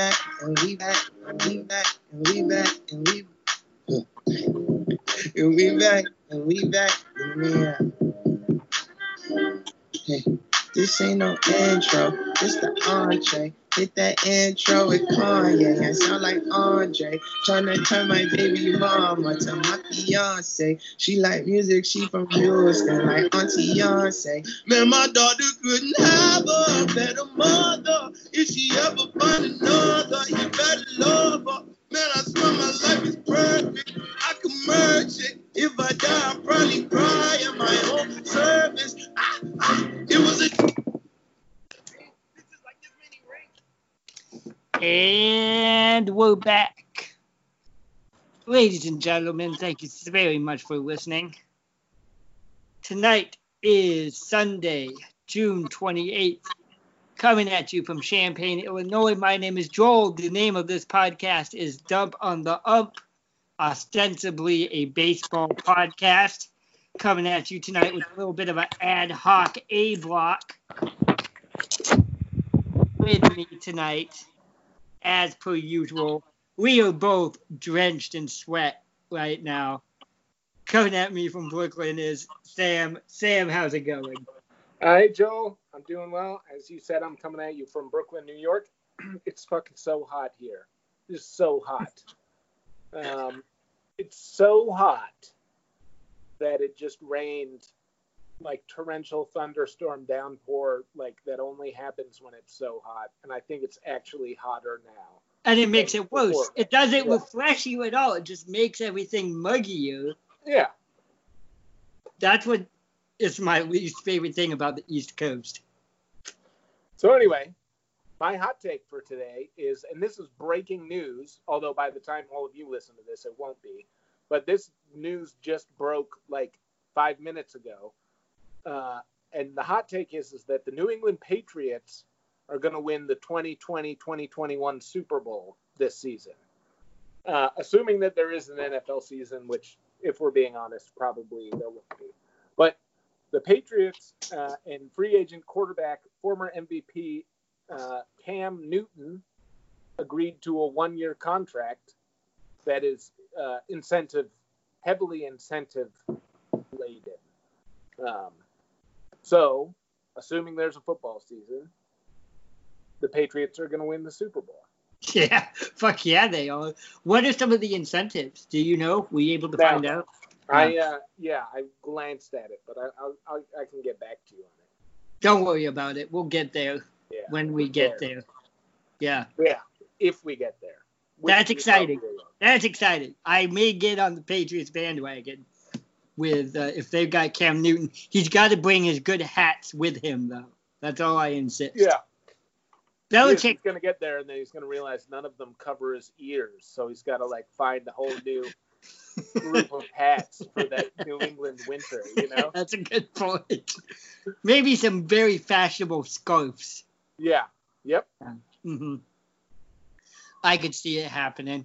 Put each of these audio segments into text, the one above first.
back, and we back, and we back, and we back, and we and we back, and we back, and we back. Hey, this ain't no intro, this the entree. Hit that intro with Kanye. I sound like Andre. Trying to turn my baby mama to my fiance. She like music, she from Houston, like Auntie Beyonce. Man, my daughter couldn't have a better mother. If she ever find another, you better love her. Man, I swear my life is perfect. I can merge it. If I die, I'll probably cry in my own service. And we're back. Ladies and gentlemen, thank you very much for listening. Tonight is Sunday, June 28th. Coming at you from Champaign, Illinois. My name is Joel. The name of this podcast is Dump on the Ump, ostensibly a baseball podcast. Coming at you tonight with a little bit of an ad hoc A block. With me tonight as per usual. We are both drenched in sweat right now. Coming at me from Brooklyn is Sam. Sam, how's it going? Hi, Joel. I'm doing well. As you said, I'm coming at you from Brooklyn, New York. it's fucking so hot here. It's so hot. Um, it's so hot that it just rained like torrential thunderstorm downpour like that only happens when it's so hot. And i think it's actually hotter now. And it makes it worse. Before. it doesn't yeah. refresh you at all. It just makes everything muggier yeah. That's what is my least favorite thing about the east coast. So anyway my hot take for today is and this is breaking news although by the time all of you listen to this it won't be but this news just broke like five minutes ago uh, and the hot take is is that the New England Patriots are going to win the 2020-2021 Super Bowl this season. Uh, assuming that there is an NFL season, which, if we're being honest, probably there won't be. But the Patriots uh, and free agent quarterback, former MVP uh, Cam Newton, agreed to a one-year contract that is uh, incentive, heavily incentive laden. Um, so, assuming there's a football season, the Patriots are going to win the Super Bowl. Yeah, fuck yeah, they are. What are some of the incentives? Do you know? Were you able to now, find out? I uh, yeah, I glanced at it, but I I'll, I'll, i can get back to you on it. Don't worry about it. We'll get there yeah, when we get there. there. Yeah. Yeah, if we get there. That's exciting. That's exciting. I may get on the Patriots bandwagon with uh, if they've got Cam Newton. He's got to bring his good hats with him, though. That's all I insist. Yeah. Belichick's going to get there, and then he's going to realize none of them cover his ears, so he's got to like find a whole new group of hats for that New England winter. You know. That's a good point. Maybe some very fashionable scarves. Yeah. Yep. Mm-hmm. I could see it happening.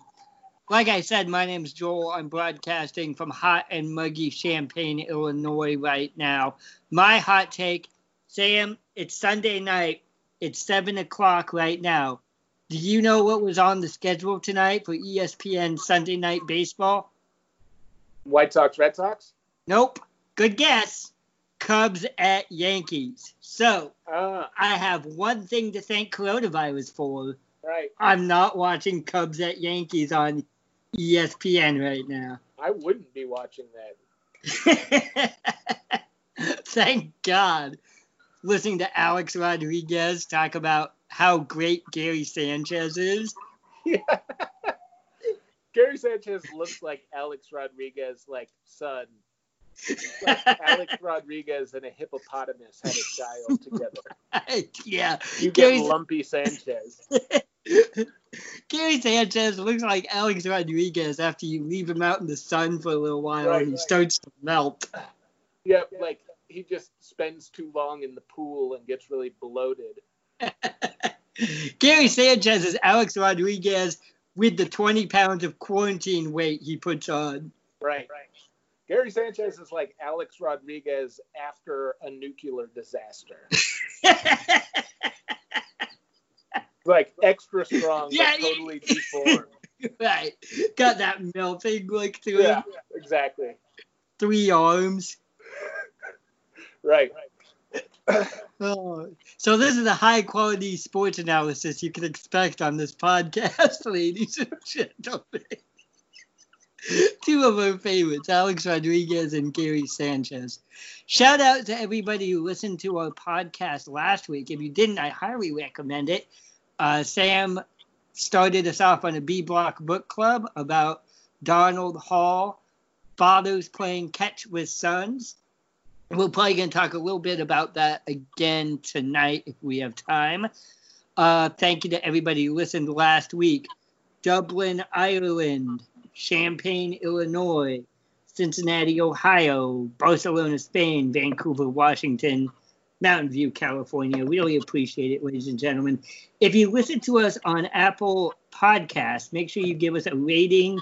Like I said, my name is Joel. I'm broadcasting from hot and muggy Champaign, Illinois right now. My hot take, Sam, it's Sunday night. It's 7 o'clock right now. Do you know what was on the schedule tonight for ESPN Sunday Night Baseball? White Sox, Red Sox? Nope. Good guess. Cubs at Yankees. So, uh. I have one thing to thank coronavirus for. Right. I'm not watching Cubs at Yankees on ESPN right now. I wouldn't be watching that. Thank God. Listening to Alex Rodriguez talk about how great Gary Sanchez is. Yeah. Gary Sanchez looks like Alex Rodriguez, like son. Like Alex Rodriguez and a hippopotamus had a child together. yeah. You get lumpy Sanchez. Gary Sanchez looks like Alex Rodriguez after you leave him out in the sun for a little while right, and he right. starts to melt. Yeah, like he just spends too long in the pool and gets really bloated. Gary Sanchez is Alex Rodriguez with the 20 pounds of quarantine weight he puts on. Right, right. Gary Sanchez is like Alex Rodriguez after a nuclear disaster. Like extra strong, Yeah, totally deformed. right. Got that melting like through yeah, exactly. three arms. Right. Oh. So this is a high quality sports analysis you can expect on this podcast, ladies and gentlemen. Two of our favorites, Alex Rodriguez and Gary Sanchez. Shout out to everybody who listened to our podcast last week. If you didn't, I highly recommend it. Uh, Sam started us off on a B Block book club about Donald Hall, fathers playing catch with sons. We're probably going to talk a little bit about that again tonight if we have time. Uh, thank you to everybody who listened last week. Dublin, Ireland, Champaign, Illinois, Cincinnati, Ohio, Barcelona, Spain, Vancouver, Washington, Mountain View, California. Really appreciate it, ladies and gentlemen. If you listen to us on Apple Podcasts, make sure you give us a rating,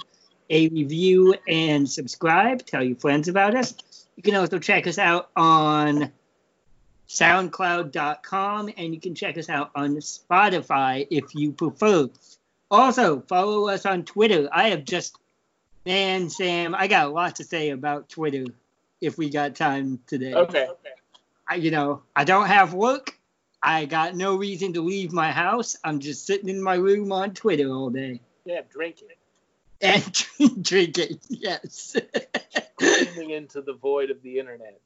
a review, and subscribe. Tell your friends about us. You can also check us out on SoundCloud.com and you can check us out on Spotify if you prefer. Also, follow us on Twitter. I have just, man, Sam, I got a lot to say about Twitter if we got time today. Okay. I, you know, I don't have work. I got no reason to leave my house. I'm just sitting in my room on Twitter all day Yeah, drinking. and drinking. Yes. Screaming into the void of the internet.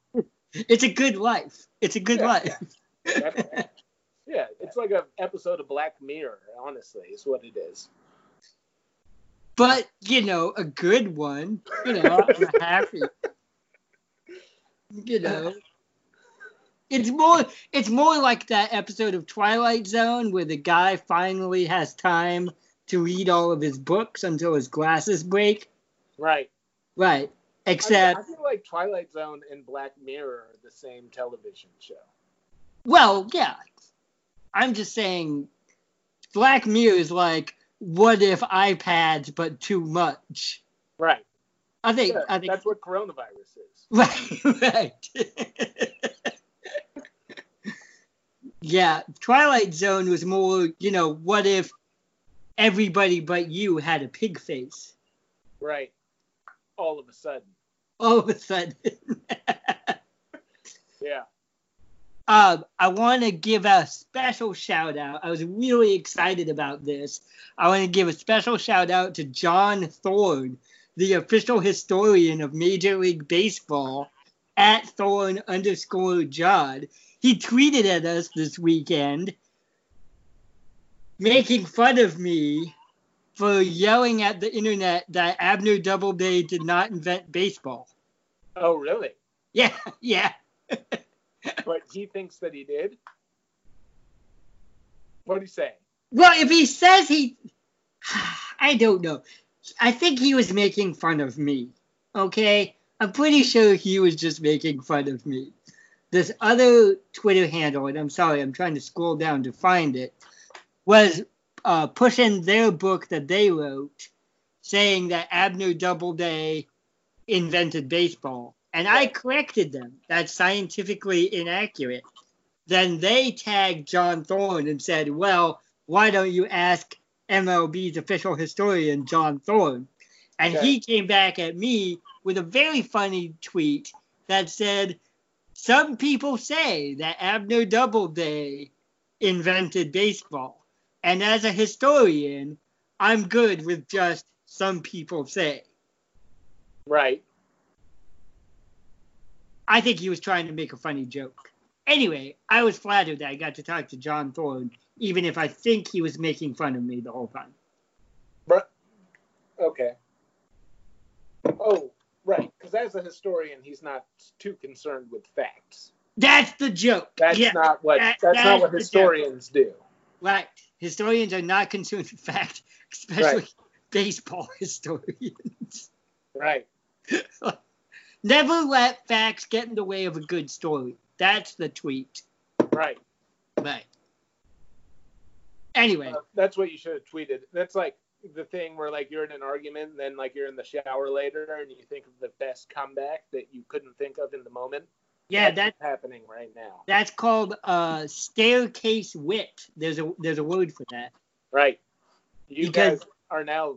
it's a good life. It's a good Yeah. life. Definitely. Yeah, it's like an episode of Black Mirror, honestly, is what it is. but you know, a good one. You know, I'm happy. You know, it's more. It's more like that episode of Twilight Zone where the guy finally has time to read all of his books until his glasses break. Right. Right. I, Except, I feel like Twilight Zone and Black Mirror are the same television show. well, yeah. I'm just saying, Black Mirror is like, what if iPads, but too much. Right. I think. Yeah, I think that's what coronavirus is. Right, right. yeah, Twilight Zone was more, you know, what if everybody but you had a pig face? Right. All of a sudden. All of a sudden. Yeah. um, I want to give a special shout out. I was really excited about this. I want to give a special shout out to John Thorn, the official historian of Major League Baseball, at Thorn underscore John. He tweeted at us this weekend, making fun of me for yelling at the internet that Abner Doubleday did not invent baseball. Oh, really? Yeah, yeah. But he thinks that he did? What did he say? Well, if he says he, I don't know. I think he was making fun of me. Okay, I'm pretty sure he was just making fun of me. This other Twitter handle, and I'm sorry, I'm trying to scroll down to find it, was uh, pushing their book that they wrote, saying that Abner Doubleday invented baseball, and I corrected them. That's scientifically inaccurate. Then they tagged John Thorn and said, "Well, why don't you ask MLB's official historian, John Thorn?" And Okay. he came back at me with a very funny tweet that said, Some people say that Abner Doubleday invented baseball. And as a historian, I'm good with just some people say. Right. I think he was trying to make a funny joke. Anyway, I was flattered that I got to talk to John Thorn, even if I think he was making fun of me the whole time. But, okay. Oh, right. Because as a historian, he's not too concerned with facts. That's the joke. That's yeah, not what that- that's, that's not what historians do. right. Historians are not concerned with fact, especially baseball historians. Right. Never let facts get in the way of a good story. That's the tweet. Right. Right. Anyway, Uh, that's what you should have tweeted. That's like the thing where like you're in an argument and then like you're in the shower later and you think of the best comeback that you couldn't think of in the moment. Yeah, That's that what's happening right now. that's called uh staircase wit. There's a there's a word for that. Right. You Because- guys are now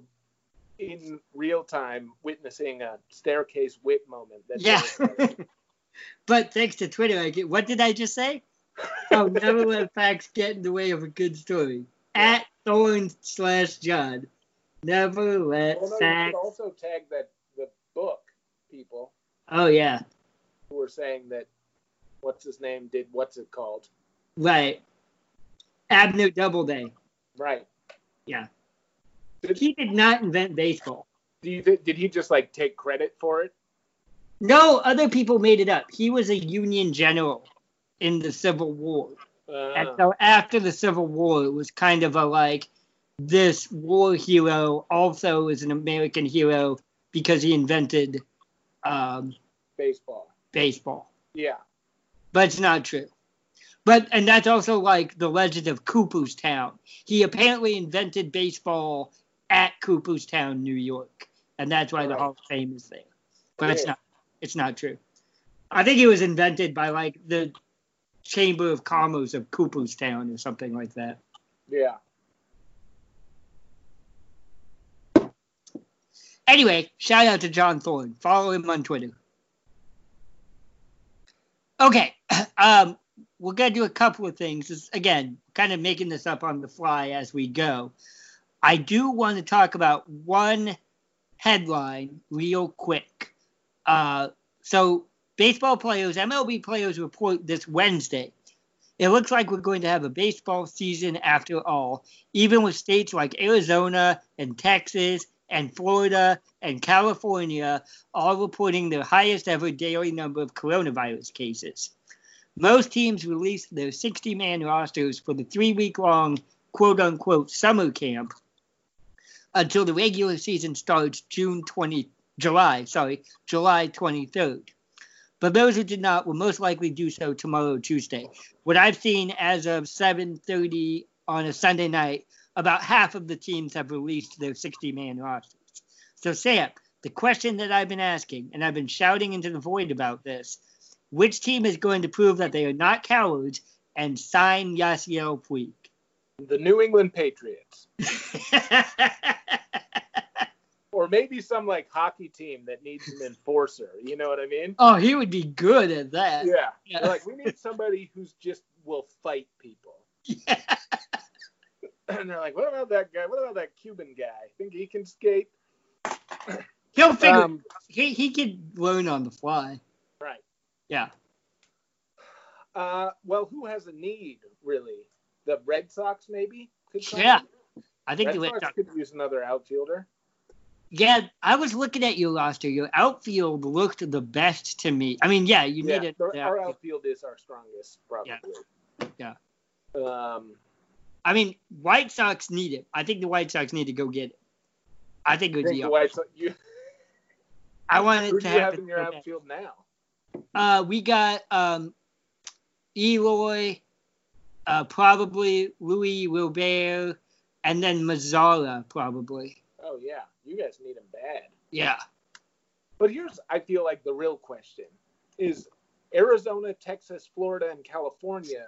in real time witnessing a staircase wit moment. That's Yeah. but thanks to Twitter, I get what did I just say? Oh, never let facts get in the way of a good story. At Thorn slash John. Never let well, no, you facts. also tag that the book people Oh yeah, who were saying that what's his name did what's it called? right. Abner Doubleday. Right. Yeah. Did, He did not invent baseball. do you, thi- did he just like take credit for it? No, other people made it up. He was a Union general in the Civil War. Uh, And so after the Civil War, it was kind of a like this war hero also is an American hero because he invented um, baseball. baseball. Yeah. But it's not true. But and that's also like the legend of Cooperstown. He apparently invented baseball at Cooperstown, New York, and that's why the Hall of Fame is there. But it's not. It's not true. I think it was invented by like the Chamber of Commerce of Cooperstown or something like that. Yeah. Anyway, shout out to John Thorn. Follow him on Twitter. Okay, um, we're gonna do a couple of things. Again, kind of making this up on the fly as we go. I do want to talk about one headline real quick. Uh, so, baseball players, MLB players report this Wednesday. It looks like we're going to have a baseball season after all, even with states like Arizona and Texas and Florida and California all reporting their highest ever daily number of coronavirus cases. Most teams released their 60 man rosters for the three week long quote unquote summer camp until the regular season starts June 20, July, sorry, July 23rd. But those who did not will most likely do so tomorrow, Tuesday. What I've seen as of 7:30 on a Sunday night, about half of the teams have released their 60-man rosters. So, Sam, the question that I've been asking, and I've been shouting into the void about this, which team is going to prove that they are not cowards and sign Yasiel Puig? The New England Patriots. Or maybe some like hockey team that needs an enforcer. You know what I mean? oh, he would be good at that. Yeah. Yeah. Like we need somebody who's just will fight people. And they're like, what about that guy? What about that Cuban guy? Think he can skate? He'll figure. Um, he he could learn on the fly. right. Yeah. Uh, well, who has a need really? The Red Sox maybe? Could come Yeah. in? I think Red the Red Sox Sox- could use another outfielder. Yeah, I was looking at your roster. Your outfield looked the best to me. I mean, yeah, you yeah, need our- it. our outfield is our strongest, probably. Yeah. Um, I mean, White Sox need it. I think the White Sox need to go get it. I think it would be. the White Sox, you, I want it to do you have happen in your bad. outfield now? Uh, we got um, Eloy, uh, probably Luis Robert, and then Mazara, probably. Oh yeah, you guys need him bad. Yeah. But here's, I feel like the real question is: Arizona, Texas, Florida, and California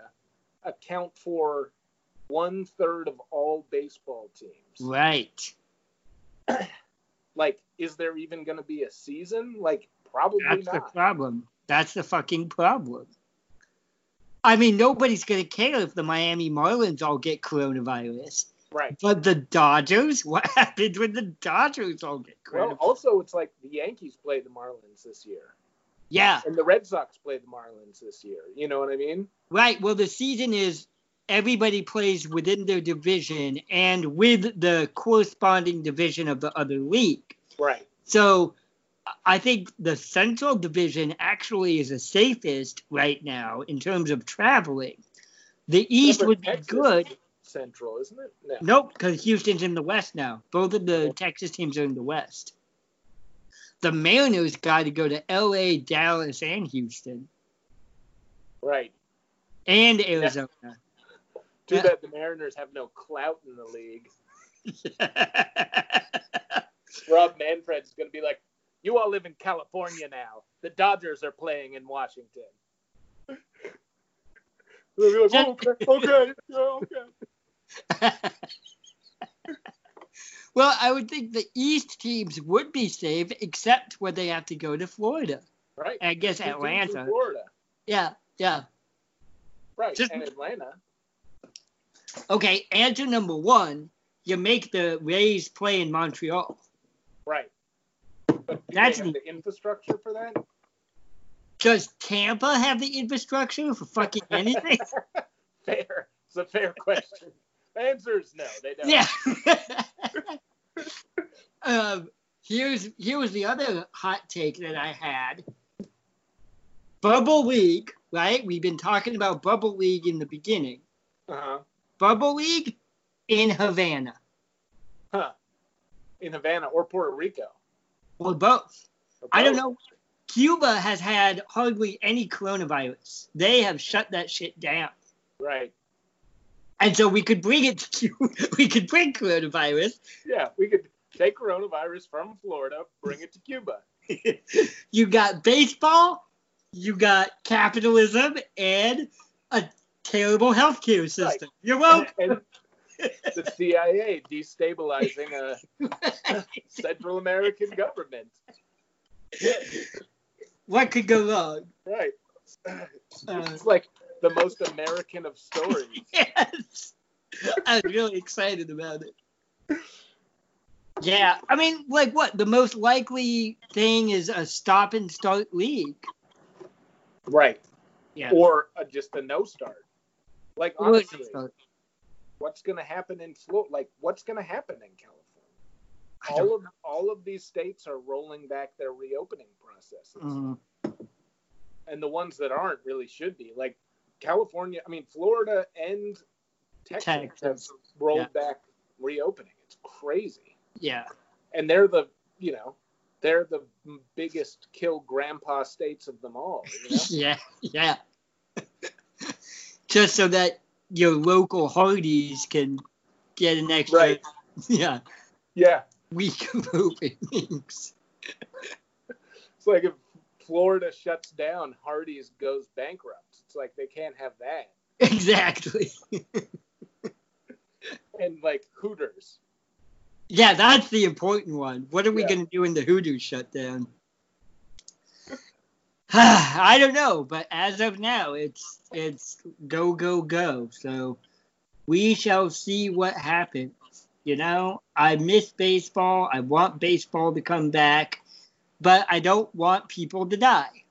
account for one third of all baseball teams. Right. Like, is there even going to be a season? Like, probably That's the problem. That's the fucking problem. I mean, nobody's gonna care if the Miami Marlins all get coronavirus. Right. But the Dodgers? What happened when the Dodgers all get Well, coronavirus? also, it's like the Yankees play the Marlins this year, yeah, and the Red Sox play the Marlins this year. You know what I mean? right. Well, the season is everybody plays within their division and with the corresponding division of the other league. Right. So I think the Central Division actually is the safest right now in terms of traveling. The East Yeah, would be Texas good. Central, isn't it? No. Nope, because Houston's in the West now. Both of the oh. Texas teams are in the West. The Mariners got to go to LA, Dallas, and Houston, Right. and Arizona. Too Yeah. bad the Mariners have no clout in the league. Rob Manfred's going to be like, "You all live in California now. The Dodgers are playing in Washington." Like, oh, okay, okay, yeah, okay. well, I would think the East teams would be safe, except when they have to go to Florida. Right. I guess Two teams from Atlanta. Florida. Yeah, yeah. Right. Just- and Atlanta. Okay, answer number one: you make the Rays play in Montreal. Right. But do That's the infrastructure for that? Does Tampa have the infrastructure for fucking anything? Fair. It's a fair question. The answer is no, they don't. yeah. um, here's here was the other hot take that I had. Bubble League, right? We've been talking about Bubble League in the beginning. Uh-huh. Bubble League in Havana, Huh. In Havana or Puerto Rico. or both. Or I don't know. Cuba has had hardly any coronavirus. They have shut that shit down. Right. And so we could bring it to Cuba. We could bring coronavirus. Yeah, we could take coronavirus from Florida, bring it to Cuba. you got baseball, you got capitalism, and a terrible healthcare system. You're welcome. And the CIA destabilizing a Central American government. what could go wrong? Right. Uh, It's like the most American of stories. yes. I'm really excited about it. Yeah, I mean, like what? The most likely thing is a stop and start league. Right. Yeah. Or uh, just a no start. Like honestly, what's going to happen in Florida? Like what's going to happen in California? All of all of these states are rolling back their reopening processes, Mhm. and the ones that aren't really should be. Like California, I mean Florida and Texas, have rolled Yeah. back reopening. It's crazy, Yeah. and they're the you know they're the biggest kill grandpa states of them all. You know? Yeah. Yeah. Just so that your local Hardee's can get an extra Right. yeah yeah. week of openings. It's like if Florida shuts down, Hardee's goes bankrupt. It's like they can't have that. Exactly. And like Hooters. Yeah, that's the important one. What are we Yeah. going to do when the Hoodoo shutdown? I don't know, but as of now, it's it's go go go. So we shall see what happens. You know, I miss baseball. I want baseball to come back, but I don't want people to die.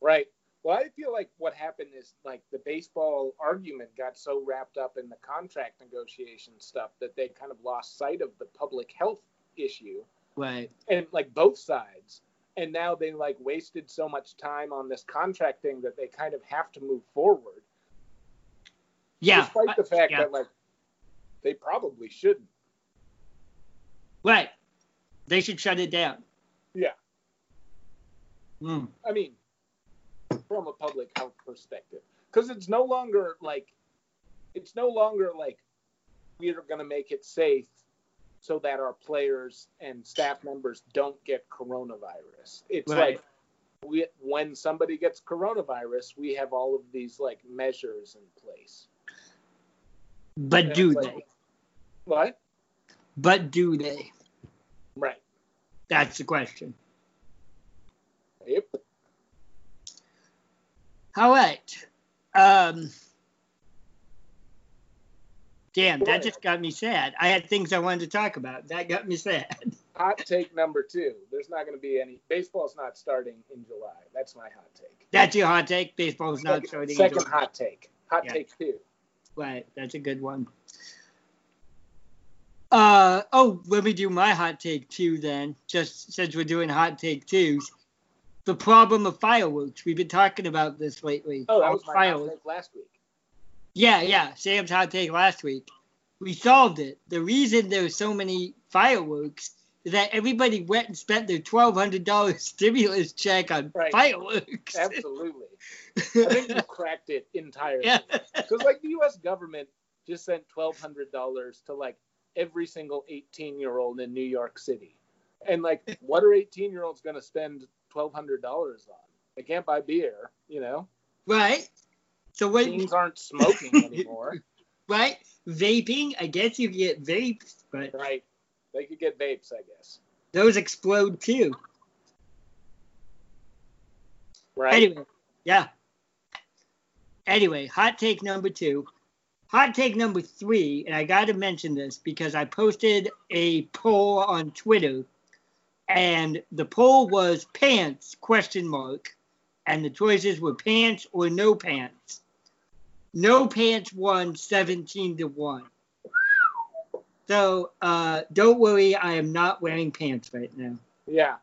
Right. Well, I feel like what happened is like the baseball argument got so wrapped up in the contract negotiation stuff that they kind of lost sight of the public health issue Right. and like both sides. And now they like wasted so much time on this contract thing that they kind of have to move forward. Yeah. Despite the fact yeah. that like they probably shouldn't. Right. They should shut it down. Yeah. Mm. I mean, from a public health perspective, because it's no longer like, it's no longer like we are going to make it safe so that our players and staff members don't get coronavirus. It's Right. like we, when somebody gets coronavirus, we have all of these like measures in place. But And do it's they? like- What? But do they? Right. That's the question. Yep. All right. Um, damn, that just got me sad. I had things I wanted to talk about. That got me sad. Hot take number two. There's not going to be any. Baseball's not starting in July. That's my hot take. That's your hot take. Baseball's is not Second, starting. second hot take. Hot Yeah. take two. Right, that's a good one. Uh oh, let me do my hot take two then. Just since we're doing hot take twos, the problem of fireworks. We've been talking about this lately. Oh, that was my fireworks. last week. Yeah, yeah. Sam's hot take last week. We solved it. The reason there's so many fireworks is that everybody went and spent their twelve hundred dollars stimulus check on Right. fireworks. Absolutely. I think you cracked it entirely. yeah. Because like the U.S. government just sent twelve hundred dollars to like every single eighteen-year-old in New York City, and like, what are eighteen-year-olds going to spend twelve hundred dollars on? They can't buy beer, you know. Right. So what? Teens aren't smoking anymore. right? Vaping. I guess you get vapes, but right. They could get vapes, I guess. those explode too. Right. Anyway, yeah. Anyway, hot take number two. Hot take number three, and I got to mention this because I posted a poll on Twitter, and the poll was pants question mark, and the choices were pants or no pants. No pants won 17 to one. So uh, don't worry, I am not wearing pants right now. Yeah.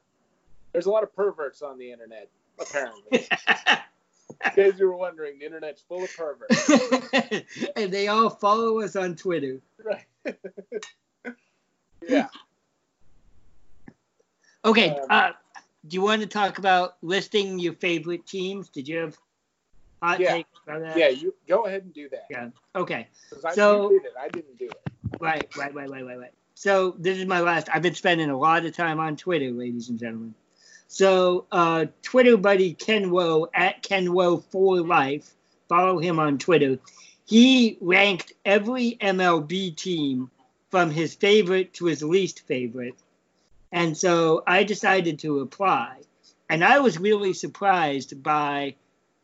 There's a lot of perverts on the internet, apparently. In case you were wondering, the internet's full of perverts. and they all follow us on Twitter. Right. yeah. Okay, Um, uh, do you want to talk about listing your favorite teams? Did you have hot Yeah. that? Yeah, you go ahead and do that. Yeah. Okay. I, So- did it. I didn't do it. Right, right, right, right, right, right. So this is my last. I've been spending a lot of time on Twitter, ladies and gentlemen. So uh, Twitter buddy Ken Woe at Ken Woe for life. Follow him on Twitter. He ranked every MLB team from his favorite to his least favorite, and so I decided to apply. And I was really surprised by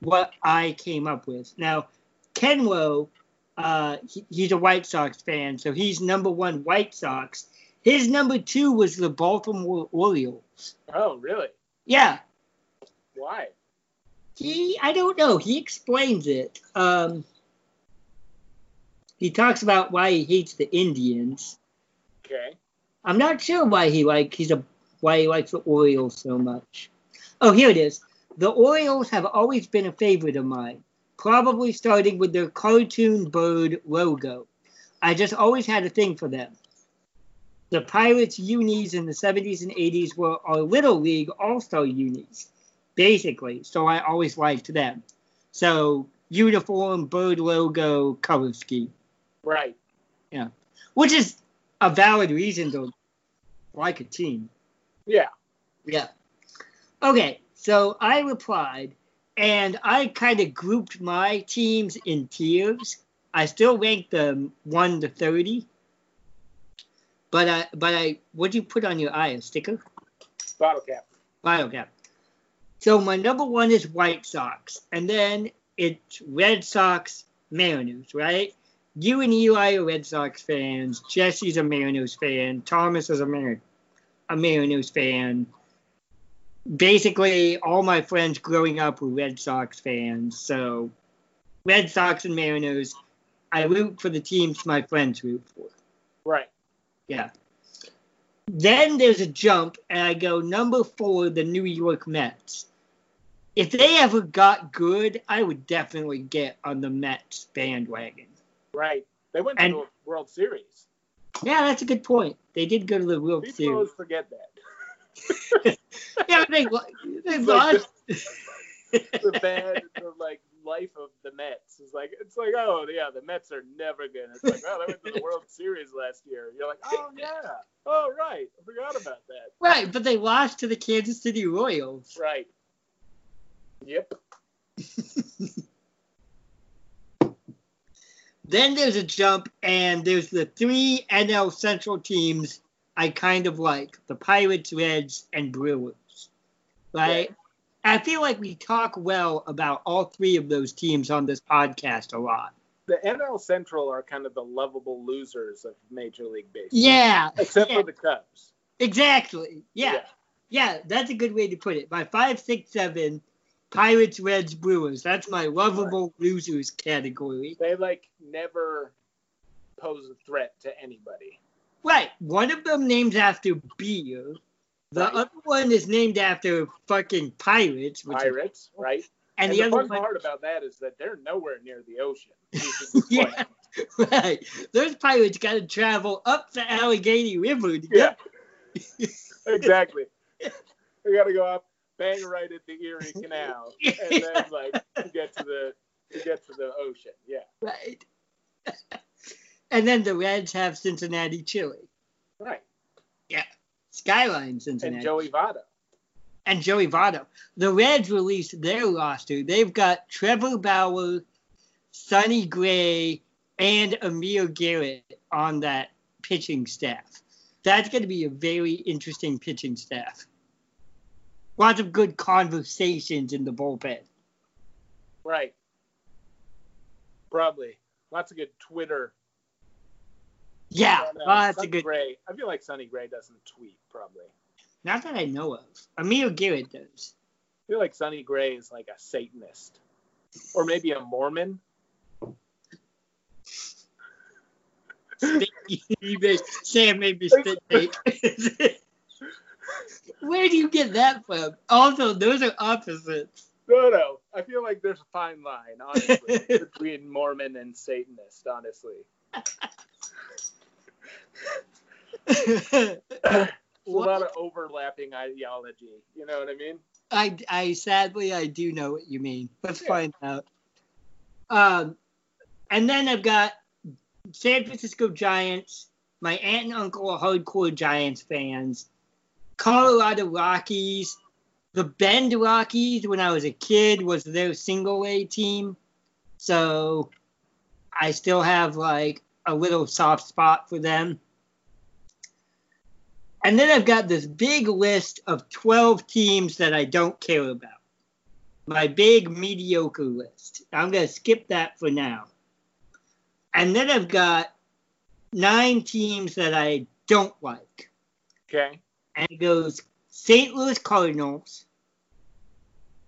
what I came up with. Now, Ken Woe uh, he, he's a White Sox fan, so he's number one White Sox. His number two was the Baltimore Orioles. Oh, really? Yeah, Why? he I don't know. He explains it. Um, he talks about why he hates the Indians. Okay. I'm not sure why he like he's a why he likes the Orioles so much. Oh, here it is. The Orioles have always been a favorite of mine, probably starting with their cartoon bird logo. I just always had a thing for them. The Pirates unis in the 70s and 80s were our little league all-star unis, basically. So I always liked them. So uniform, bird logo, color scheme Right. Yeah. Which is a valid reason to like a team. Yeah. Yeah. Okay, so I replied, and I kind of grouped my teams in tiers. I still ranked them one to thirty, but I, but I, what'd you put on your eye? A sticker? Bottle cap. Bottle cap. So my number one is White Sox, and then it's Red Sox, Mariners, right? You and Eli are Red Sox fans. Jesse's a Mariners fan. Thomas is a, Mar- a Mariners fan. Basically, all my friends growing up were Red Sox fans. So, Red Sox and Mariners, I root for the teams my friends root for. Right. Yeah. Then there's a jump, and I go number four, the New York Mets. If they ever got good, I would definitely get on the Mets bandwagon. Right. They went to And- the World Series. Yeah, that's a good point. They did go to the World People Series. always forget that. Yeah, they, they It's lost. like the bad, the like life of the Mets is like it's like oh yeah, the Mets are never good. It's like oh they went to the World Series last year. You're like oh yeah, oh right, I forgot about that. right, but they lost to the Kansas City Royals. Right. Yep. Then there's a jump, and there's the three NL Central teams I kind of like the Pirates, Reds, and Brewers. Right? I feel like we talk well about all three of those teams on this podcast a lot. The NL Central are kind of the lovable losers of Major League Baseball. Yeah. Except yeah, for the Cubs. exactly. Yeah, yeah. that's a good way to put it. My five, six, seven, Pirates, Reds, Brewers. That's my lovable losers category. They like never pose a threat to anybody. Right. One of them named after beer. The Right. other one is named after fucking pirates. Which is- Pirates, right? and, And, the, the, other fun one, part about that is that they're nowhere near the ocean. We should just yeah, right. Those pirates got to travel up the Allegheny River to Yeah. get. exactly. We got to go up, bang right at the Erie Canal, and then like get to the to get to the ocean. Yeah, Right. and then the Reds have Cincinnati Chili, right. Yeah. Skyline Cincinnati, And Joey Votto. and Joey Votto. The Reds released their roster. They've got Trevor Bauer, Sonny Gray, and Amir Garrett on that pitching staff. That's going to be a very interesting pitching staff. Lots of good conversations in the bullpen. Right. Probably. Lots of good Twitter. Yeah, And, uh, lots Sonny of good. Gray. I feel like Sonny Gray doesn't tweet, probably. Not that I know of. Amir Garrett does. I feel like Sonny Gray is like a Satanist. Or maybe a Mormon. Sam made me spit take. Where do you get that from? Also, those are opposites. No, no. I feel like there's a fine line, honestly, between Mormon and Satanist, honestly. A lot of overlapping ideology. You know what I mean? I, I sadly I do know what you mean. Let's Yeah. find out. Um, and then I've got San Francisco Giants. My aunt and uncle are hardcore Giants fans. Colorado Rockies. The Bend Rockies, when I was a kid, was their single A team. So I still have like a little soft spot for them. And then I've got this big list of 12 teams that I don't care about. My big mediocre list. I'm going to skip that for now. And then I've got nine teams that I don't like. Okay. And it goes St. Louis Cardinals,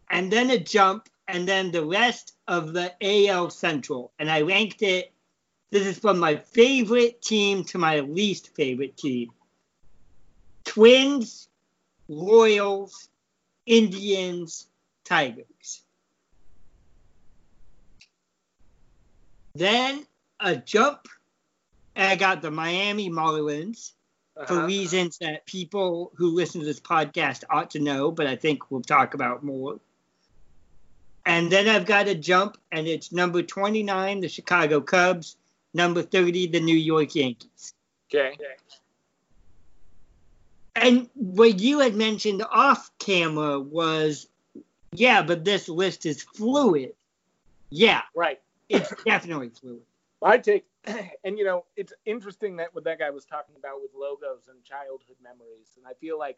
and then a jump, and then the rest of the AL Central. And I ranked it. This is from my favorite team to my least favorite team. Twins, Royals, Indians, Tigers. Then a jump, I got the Miami Marlins for Uh-huh. reasons that people who listen to this podcast ought to know, but I think we'll talk about more. And then I've got a jump, and it's number 29, the Chicago Cubs, number 30, the New York Yankees. Okay. And what you had mentioned off camera was, yeah, but this list is fluid. Yeah, Right. it's definitely fluid. I take, and you know, it's interesting that what that guy was talking about with logos and childhood memories, and I feel like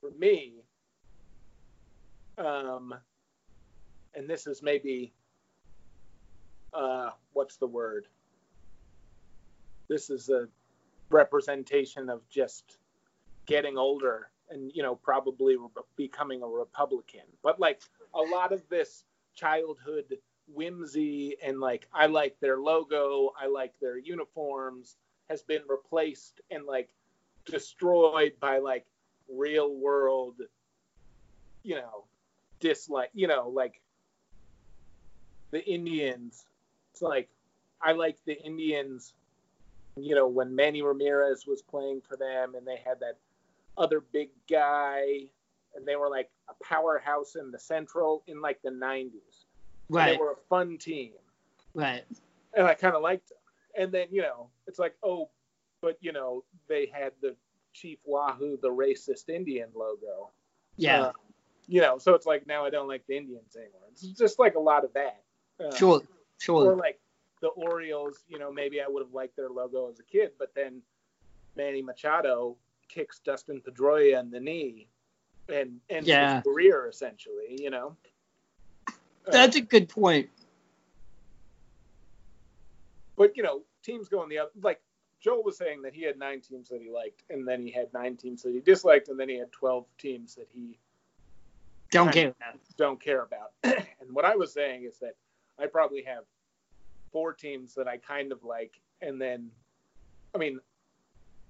for me, um, and this is maybe, uh, what's the word? This is a representation of just getting older and you know probably re- becoming a Republican, but like a lot of this childhood whimsy and like I like their logo, I like their uniforms has been replaced and like destroyed by like real world you know dislike you know like the Indians. It's like I like the Indians you know when Manny Ramirez was playing for them and they had that other big guy and they were like a powerhouse in the central in like the 90s and Right, they were a fun team, right. and I kind of liked them. And then you know, it's like, oh, but you know, they had the Chief Wahoo, the racist Indian logo. Yeah, Um, you know, so it's like now I don't like the Indians anymore. It's just like a lot of that. Uh, sure, Or sure. like the Orioles, you know, maybe I would have liked their logo as a kid, but then Manny Machado kicks Dustin Pedroia in the knee and ends Yeah. his career essentially. You know. Uh, That's a good point. But you know, teams going the other like Joel was saying that he had nine teams that he liked, and then he had nine teams that he disliked, and then he had twelve teams that he Don't care about don't care about. and what I was saying is that I probably have four teams that I kind of like, and then I mean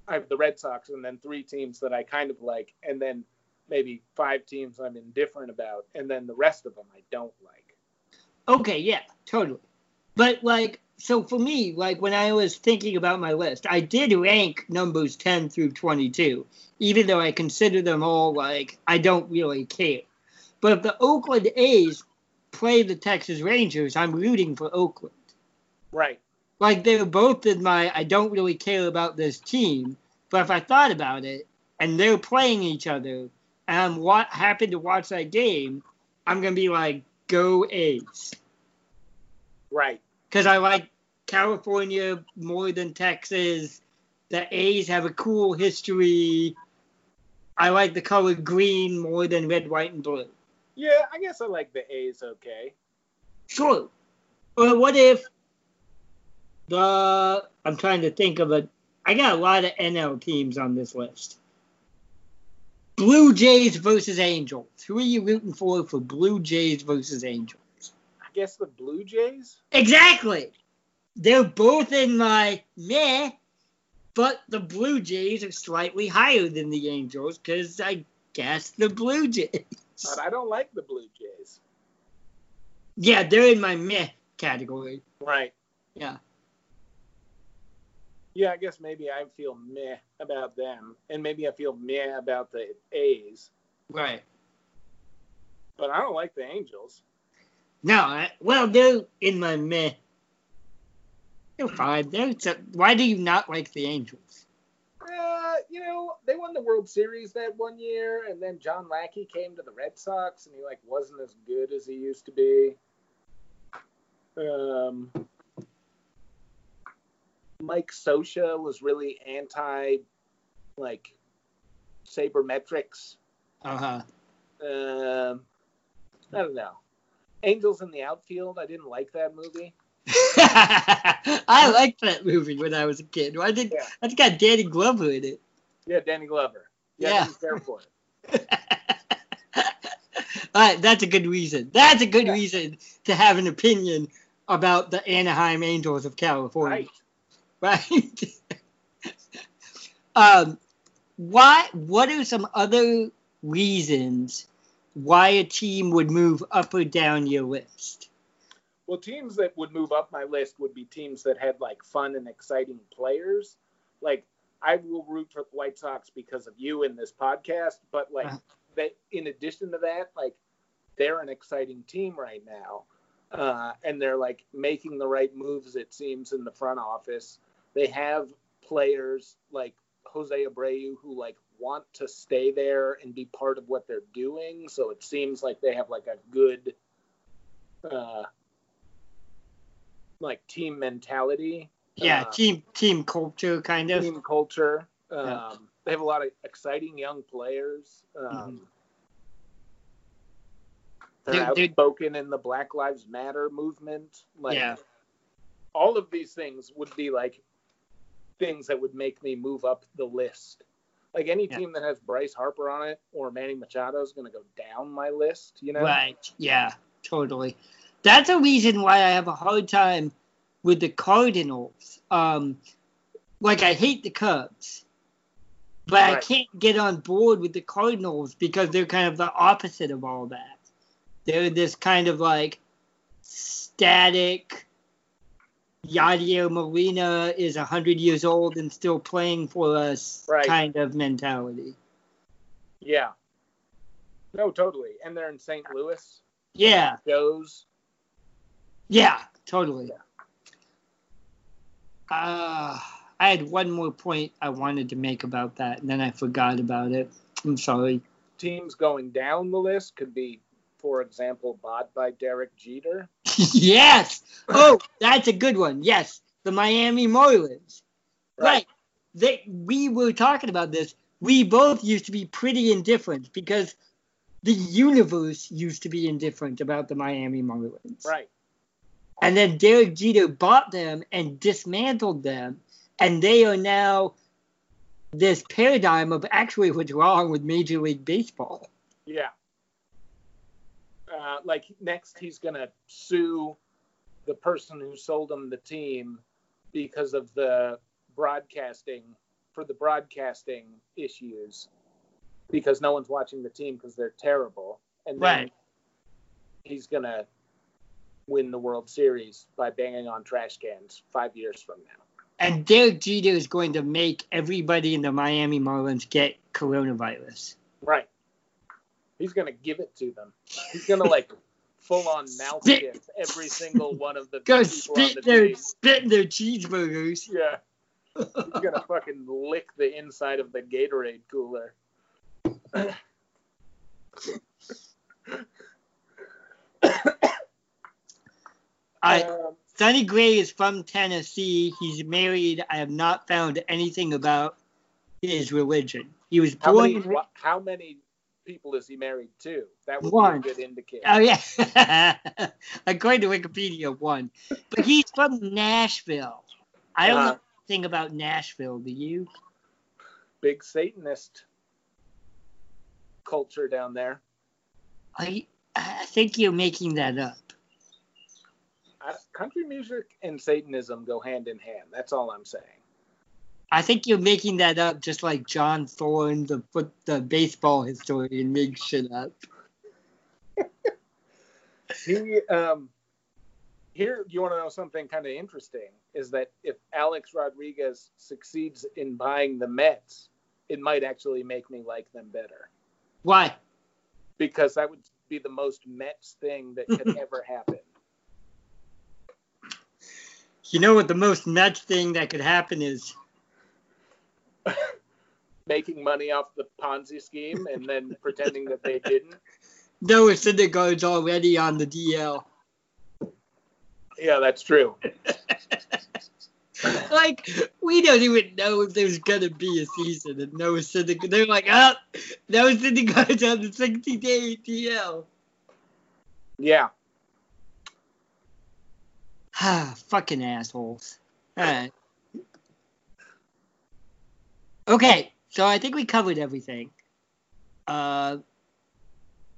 I have the Red Sox, and then three teams that I kind of like, and then maybe five teams I'm indifferent about, and then the rest of them I don't like. Okay, yeah, totally. But like, so for me, like when I was thinking about my list, I did rank numbers 10 through 22, even though I consider them all like I don't really care. But if the Oakland A's play the Texas Rangers, I'm rooting for Oakland. Right. Like they're both in my I don't really care about this team, but if I thought about it and they're playing each other and I'm wa- happy to watch that game, I'm gonna be like, go A's. Right. because I like California more than Texas. The A's have a cool history. I like the color green more than red, white, and blue. Yeah, I guess I like the A's okay. Sure. Or what if the I'm trying to think of a I got a lot of NL teams on this list. Blue Jays versus Angels. Who are you rooting for for Blue Jays versus Angels? I guess the Blue Jays. Exactly. They're both in my meh, but the Blue Jays are slightly higher than the Angels because I guess the Blue Jays. But I don't like the Blue Jays. Yeah, they're in my meh category. Right. Yeah. Yeah, I guess maybe I feel meh about them, and maybe I feel meh about the A's, Right. but I don't like the Angels. No, I, well, they're in my meh. They're fine. They're, so, why do you not like the Angels? Uh, you know, they won the World Series that one year, and then John Lackey came to the Red Sox, and he like wasn't as good as he used to be. Um, Mike Scioscia was really anti, like, sabermetrics. Uh huh. Um, I don't know. Angels in the outfield. I didn't like that movie. I liked that movie when I was a kid. Why did Yeah. that's got Danny Glover in it? Yeah, Danny Glover. Yeah, Yeah. I for it. All right, that's a good reason. That's a good Yeah. reason to have an opinion about the Anaheim Angels of California. Right. Right? um, why? What are some other reasons why a team would move up or down your list? Well, teams that would move up my list would be teams that had like fun and exciting players. Like I will root for the White Sox because of you in this podcast, but like Uh-huh. in addition to that, like they're an exciting team right now, uh, and they're like making the right moves. It seems in the front office, they have players like Jose Abreu who like want to stay there and be part of what they're doing. So it seems like they have like a good. Uh, like team mentality. Yeah, uh, team team culture kind of. team culture. Um, Yeah. They have a lot of exciting young players. Um, Mhm. They're They're- they're- in the Black Lives Matter movement. Like, Yeah. all of these things would be like things that would make me move up the list. Like any Yeah. team that has Bryce Harper on it or Manny Machado is going to go down my list. You know, Right. Yeah, totally. That's a reason why I have a hard time with the Cardinals. Um, like I hate the Cubs, but I can't get on board with the Cardinals because they're kind of the opposite of all that. They're this kind of like static. Yadier Molina is hundred years old and still playing for us Right. kind of mentality. Yeah. No, totally. And they're in St. Louis. Yeah, Joe's. Yeah, totally. Yeah. Uh, I had one more point I wanted to make about that, and then I forgot about it. I'm sorry. teams going down the list could be, for example, bought by Derek Jeter. yes. Oh, that's a good one. Yes, the Miami Marlins. Right. They we were talking about this. We both used to be pretty indifferent because the universe used to be indifferent about the Miami Marlins. Right. And then Derek Jeter bought them and dismantled them, and they are now this paradigm of actually what's wrong with Major League Baseball. Yeah. Uh, like next, he's gonna sue the person who sold him the team because of the broadcasting for the broadcasting issues because no one's watching the team because they're terrible and then Right. he's gonna win the World Series by banging on trash cans five years from now. And Derek Jeter is going to make everybody in the Miami Marlins get coronavirus. Right. He's gonna give it to them. He's gonna like full on mouth kiss every single one of the Go people on spit the their team. spit their cheeseburgers. Yeah. He's gonna fucking lick the inside of the Gatorade cooler. I Um, Sonny Gray is from Tennessee. He's married. I have not found anything about his religion. He was How born many, in. wha- how many people is he married to? That would One. be a good indicator. Oh yeah, according to Wikipedia, one. But he's from Nashville. I don't Uh-huh. know anything about Nashville. Do you? Big Satanist culture down there. I I think you're making that up. I, country music and Satanism go hand in hand. That's all I'm saying. I think you're making that up, just like John Thorn, the foot, the baseball historian, makes shit up. He um here you want to know something kind of interesting is that if Alex Rodriguez succeeds in buying the Mets, it might actually make me like them better Why? because that would be the most Mets thing that could ever happen. You know what the most Mets thing that could happen is? Making money off the Ponzi scheme and then pretending that they didn't. Noah Syndergaard's already on the DL. Yeah, that's true. like we don't even know if there's gonna be a season, and Noah Syndergaard. They're like, oh, Noah Syndergaard's on the 60-day DL. Yeah. Ah, fucking assholes. All right. Okay, so I think we covered everything. Uh,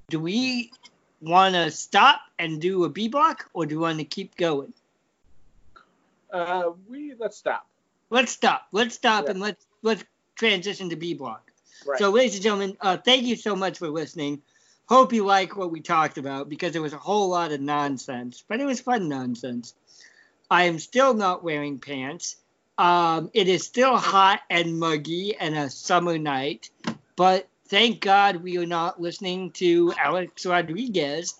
do we want to stop and do a B block, or do we want to keep going? Uh, we let's stop. Let's stop. Let's stop Yeah. and let's let's transition to B block. Right. So, ladies and gentlemen, uh, thank you so much for listening. Hope you like what we talked about because there was a whole lot of nonsense, but it was fun nonsense. I am still not wearing pants. Um, it is still hot and muggy and a summer night, but thank God we are not listening to Alex Rodriguez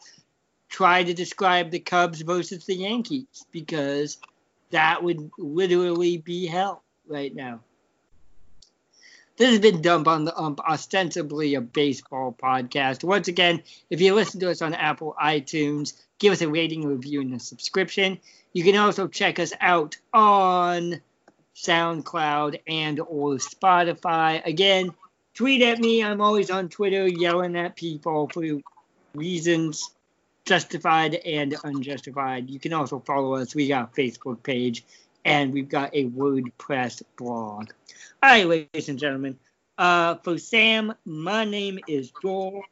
try to describe the Cubs versus the Yankees because that would literally be hell right now. This has been Dump on the Ump, ostensibly a baseball podcast. Once again, if you listen to us on Apple iTunes, give us a rating, review, and a subscription. You can also check us out on SoundCloud and or Spotify. Again, tweet at me. I'm always on Twitter yelling at people for reasons justified and unjustified. You can also follow us. We got a Facebook page and we've got a WordPress blog. All right, ladies and gentlemen. Uh, for Sam, my name is Joel.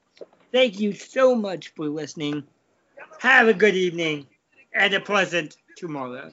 Thank you so much for listening. Have a good evening and a pleasant tomorrow.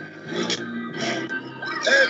Hey.